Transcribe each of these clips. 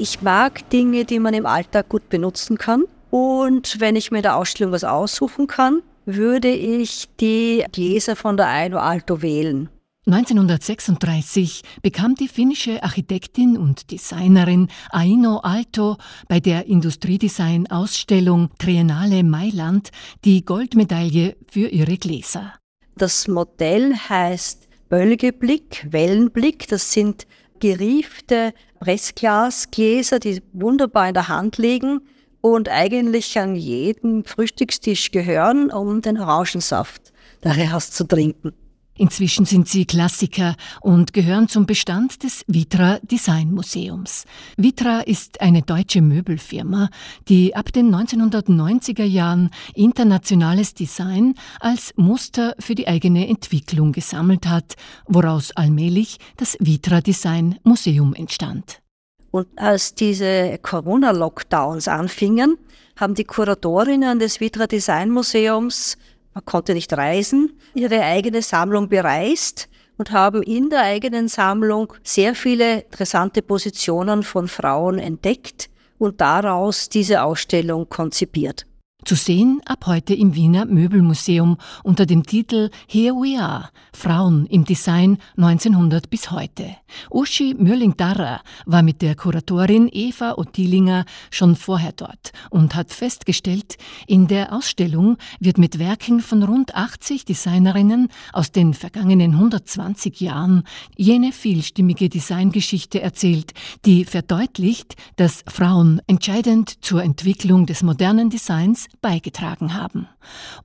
Ich mag Dinge, die man im Alltag gut benutzen kann. Und wenn ich mir der Ausstellung was aussuchen kann, würde ich die Gläser von der Aino Alto wählen. 1936 bekam die finnische Architektin und Designerin Aino Alto bei der Industriedesign-Ausstellung Triennale Mailand die Goldmedaille für ihre Gläser. Das Modell heißt Bölgeblick, Wellenblick. Das sind geriefte Pressglasgläser, die wunderbar in der Hand liegen und eigentlich an jeden Frühstückstisch gehören, um den Orangensaft daraus zu trinken. Inzwischen sind sie Klassiker und gehören zum Bestand des Vitra Design Museums. Vitra ist eine deutsche Möbelfirma, die ab den 1990er Jahren internationales Design als Muster für die eigene Entwicklung gesammelt hat, woraus allmählich das Vitra Design Museum entstand. Und als diese Corona-Lockdowns anfingen, haben die Kuratorinnen des Vitra Design Museums man konnte nicht reisen, ihre eigene Sammlung bereist und haben in der eigenen Sammlung sehr viele interessante Positionen von Frauen entdeckt und daraus diese Ausstellung konzipiert. Zu sehen ab heute im Wiener Möbelmuseum unter dem Titel Here We Are Frauen im Design 1900 bis heute. Uschi Mürling-Darrer war mit der Kuratorin Eva Ottilinger schon vorher dort und hat festgestellt, in der Ausstellung wird mit Werken von rund 80 Designerinnen aus den vergangenen 120 Jahren jene vielstimmige Designgeschichte erzählt, die verdeutlicht, dass Frauen entscheidend zur Entwicklung des modernen Designs beigetragen haben.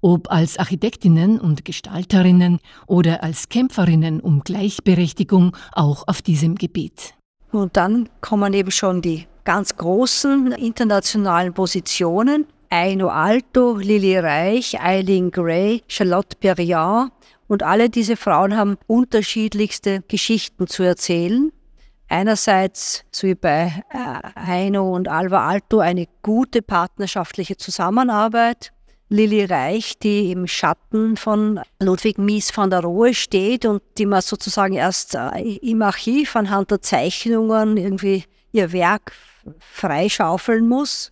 Ob als Architektinnen und Gestalterinnen oder als Kämpferinnen um Gleichberechtigung auch auf diesem Gebiet. Und dann kommen eben schon die ganz großen internationalen Positionen. Aino Alto, Lily Reich, Eileen Gray, Charlotte Perriand. Und alle diese Frauen haben unterschiedlichste Geschichten zu erzählen. Einerseits, so wie bei äh, Heino und Alva Alto, eine gute partnerschaftliche Zusammenarbeit. Lilly Reich, die im Schatten von Ludwig Mies von der Rohe steht und die man sozusagen erst äh, im Archiv anhand der Zeichnungen irgendwie ihr Werk freischaufeln muss.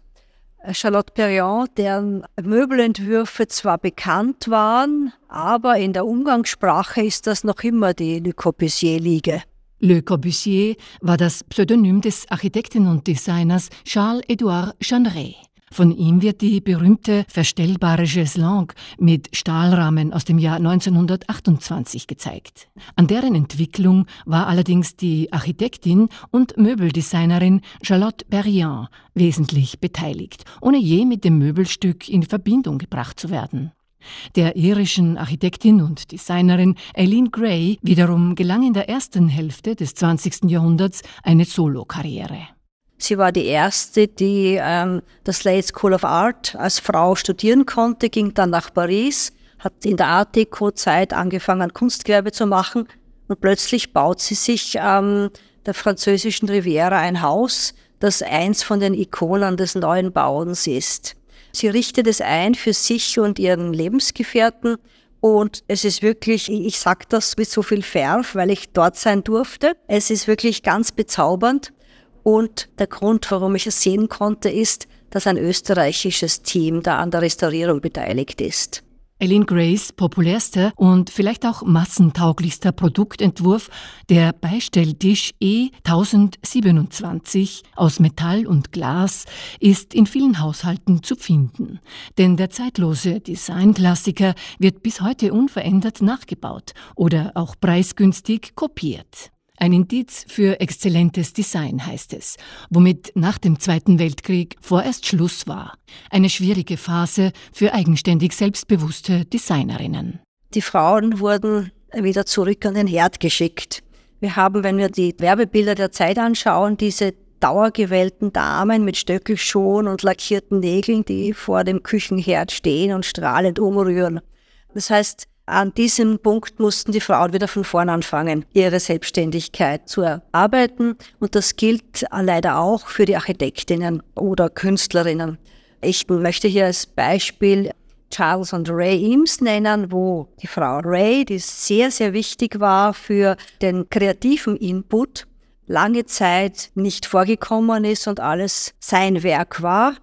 Charlotte Perriand, deren Möbelentwürfe zwar bekannt waren, aber in der Umgangssprache ist das noch immer die Le Corbusier-Liege. Le Corbusier war das Pseudonym des Architekten und Designers Charles-Édouard Chandray. Von ihm wird die berühmte verstellbare Chaiselongue mit Stahlrahmen aus dem Jahr 1928 gezeigt. An deren Entwicklung war allerdings die Architektin und Möbeldesignerin Charlotte Berrien wesentlich beteiligt, ohne je mit dem Möbelstück in Verbindung gebracht zu werden. Der irischen Architektin und Designerin Eileen Gray wiederum gelang in der ersten Hälfte des 20. Jahrhunderts eine Solokarriere. Sie war die erste, die ähm, das Slade School of Art als Frau studieren konnte, ging dann nach Paris, hat in der Art Deco-Zeit angefangen, Kunstgewerbe zu machen und plötzlich baut sie sich ähm, der französischen Riviera ein Haus, das eins von den Ikonen des neuen Bauens ist. Sie richtet es ein für sich und ihren Lebensgefährten. Und es ist wirklich, ich sage das mit so viel Verf, weil ich dort sein durfte. Es ist wirklich ganz bezaubernd. Und der Grund, warum ich es sehen konnte, ist, dass ein österreichisches Team da an der Restaurierung beteiligt ist. Eileen Grays populärster und vielleicht auch massentauglichster Produktentwurf, der Beistelltisch E1027 aus Metall und Glas, ist in vielen Haushalten zu finden. Denn der zeitlose Designklassiker wird bis heute unverändert nachgebaut oder auch preisgünstig kopiert. Ein Indiz für exzellentes Design heißt es, womit nach dem Zweiten Weltkrieg vorerst Schluss war. Eine schwierige Phase für eigenständig selbstbewusste Designerinnen. Die Frauen wurden wieder zurück an den Herd geschickt. Wir haben, wenn wir die Werbebilder der Zeit anschauen, diese dauergewählten Damen mit Stöckelschuhen und lackierten Nägeln, die vor dem Küchenherd stehen und strahlend umrühren. Das heißt, an diesem Punkt mussten die Frauen wieder von vorn anfangen, ihre Selbstständigkeit zu erarbeiten. Und das gilt leider auch für die Architektinnen oder Künstlerinnen. Ich möchte hier als Beispiel Charles und Ray Eames nennen, wo die Frau Ray, die sehr, sehr wichtig war für den kreativen Input, lange Zeit nicht vorgekommen ist und alles sein Werk war.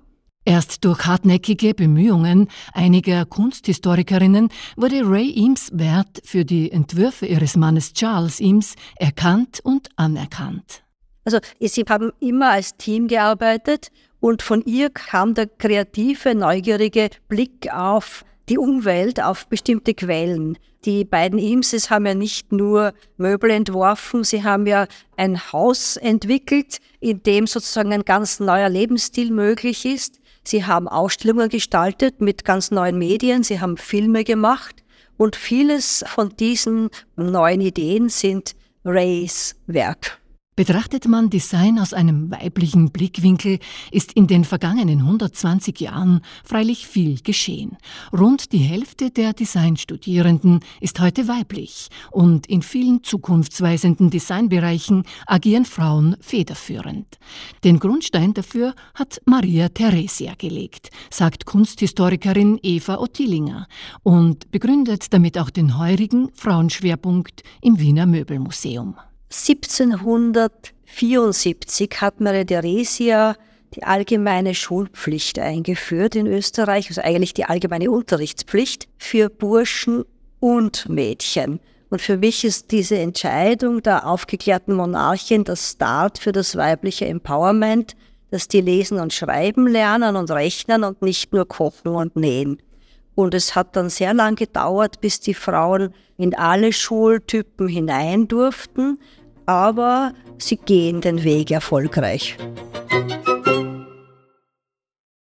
Erst durch hartnäckige Bemühungen einiger Kunsthistorikerinnen wurde Ray Eames Wert für die Entwürfe ihres Mannes Charles Eames erkannt und anerkannt. Also sie haben immer als Team gearbeitet und von ihr kam der kreative, neugierige Blick auf die Umwelt, auf bestimmte Quellen. Die beiden Imses haben ja nicht nur Möbel entworfen, sie haben ja ein Haus entwickelt, in dem sozusagen ein ganz neuer Lebensstil möglich ist. Sie haben Ausstellungen gestaltet mit ganz neuen Medien, sie haben Filme gemacht und vieles von diesen neuen Ideen sind Rays Werk. Betrachtet man Design aus einem weiblichen Blickwinkel, ist in den vergangenen 120 Jahren freilich viel geschehen. Rund die Hälfte der Designstudierenden ist heute weiblich und in vielen zukunftsweisenden Designbereichen agieren Frauen federführend. Den Grundstein dafür hat Maria Theresia gelegt, sagt Kunsthistorikerin Eva Ottilinger und begründet damit auch den heurigen Frauenschwerpunkt im Wiener Möbelmuseum. 1774 hat Maria Theresia die allgemeine Schulpflicht eingeführt in Österreich, also eigentlich die allgemeine Unterrichtspflicht für Burschen und Mädchen. Und für mich ist diese Entscheidung der aufgeklärten Monarchin das Start für das weibliche Empowerment, dass die lesen und schreiben lernen und rechnen und nicht nur kochen und nähen. Und es hat dann sehr lang gedauert, bis die Frauen in alle Schultypen hinein durften aber sie gehen den Weg erfolgreich.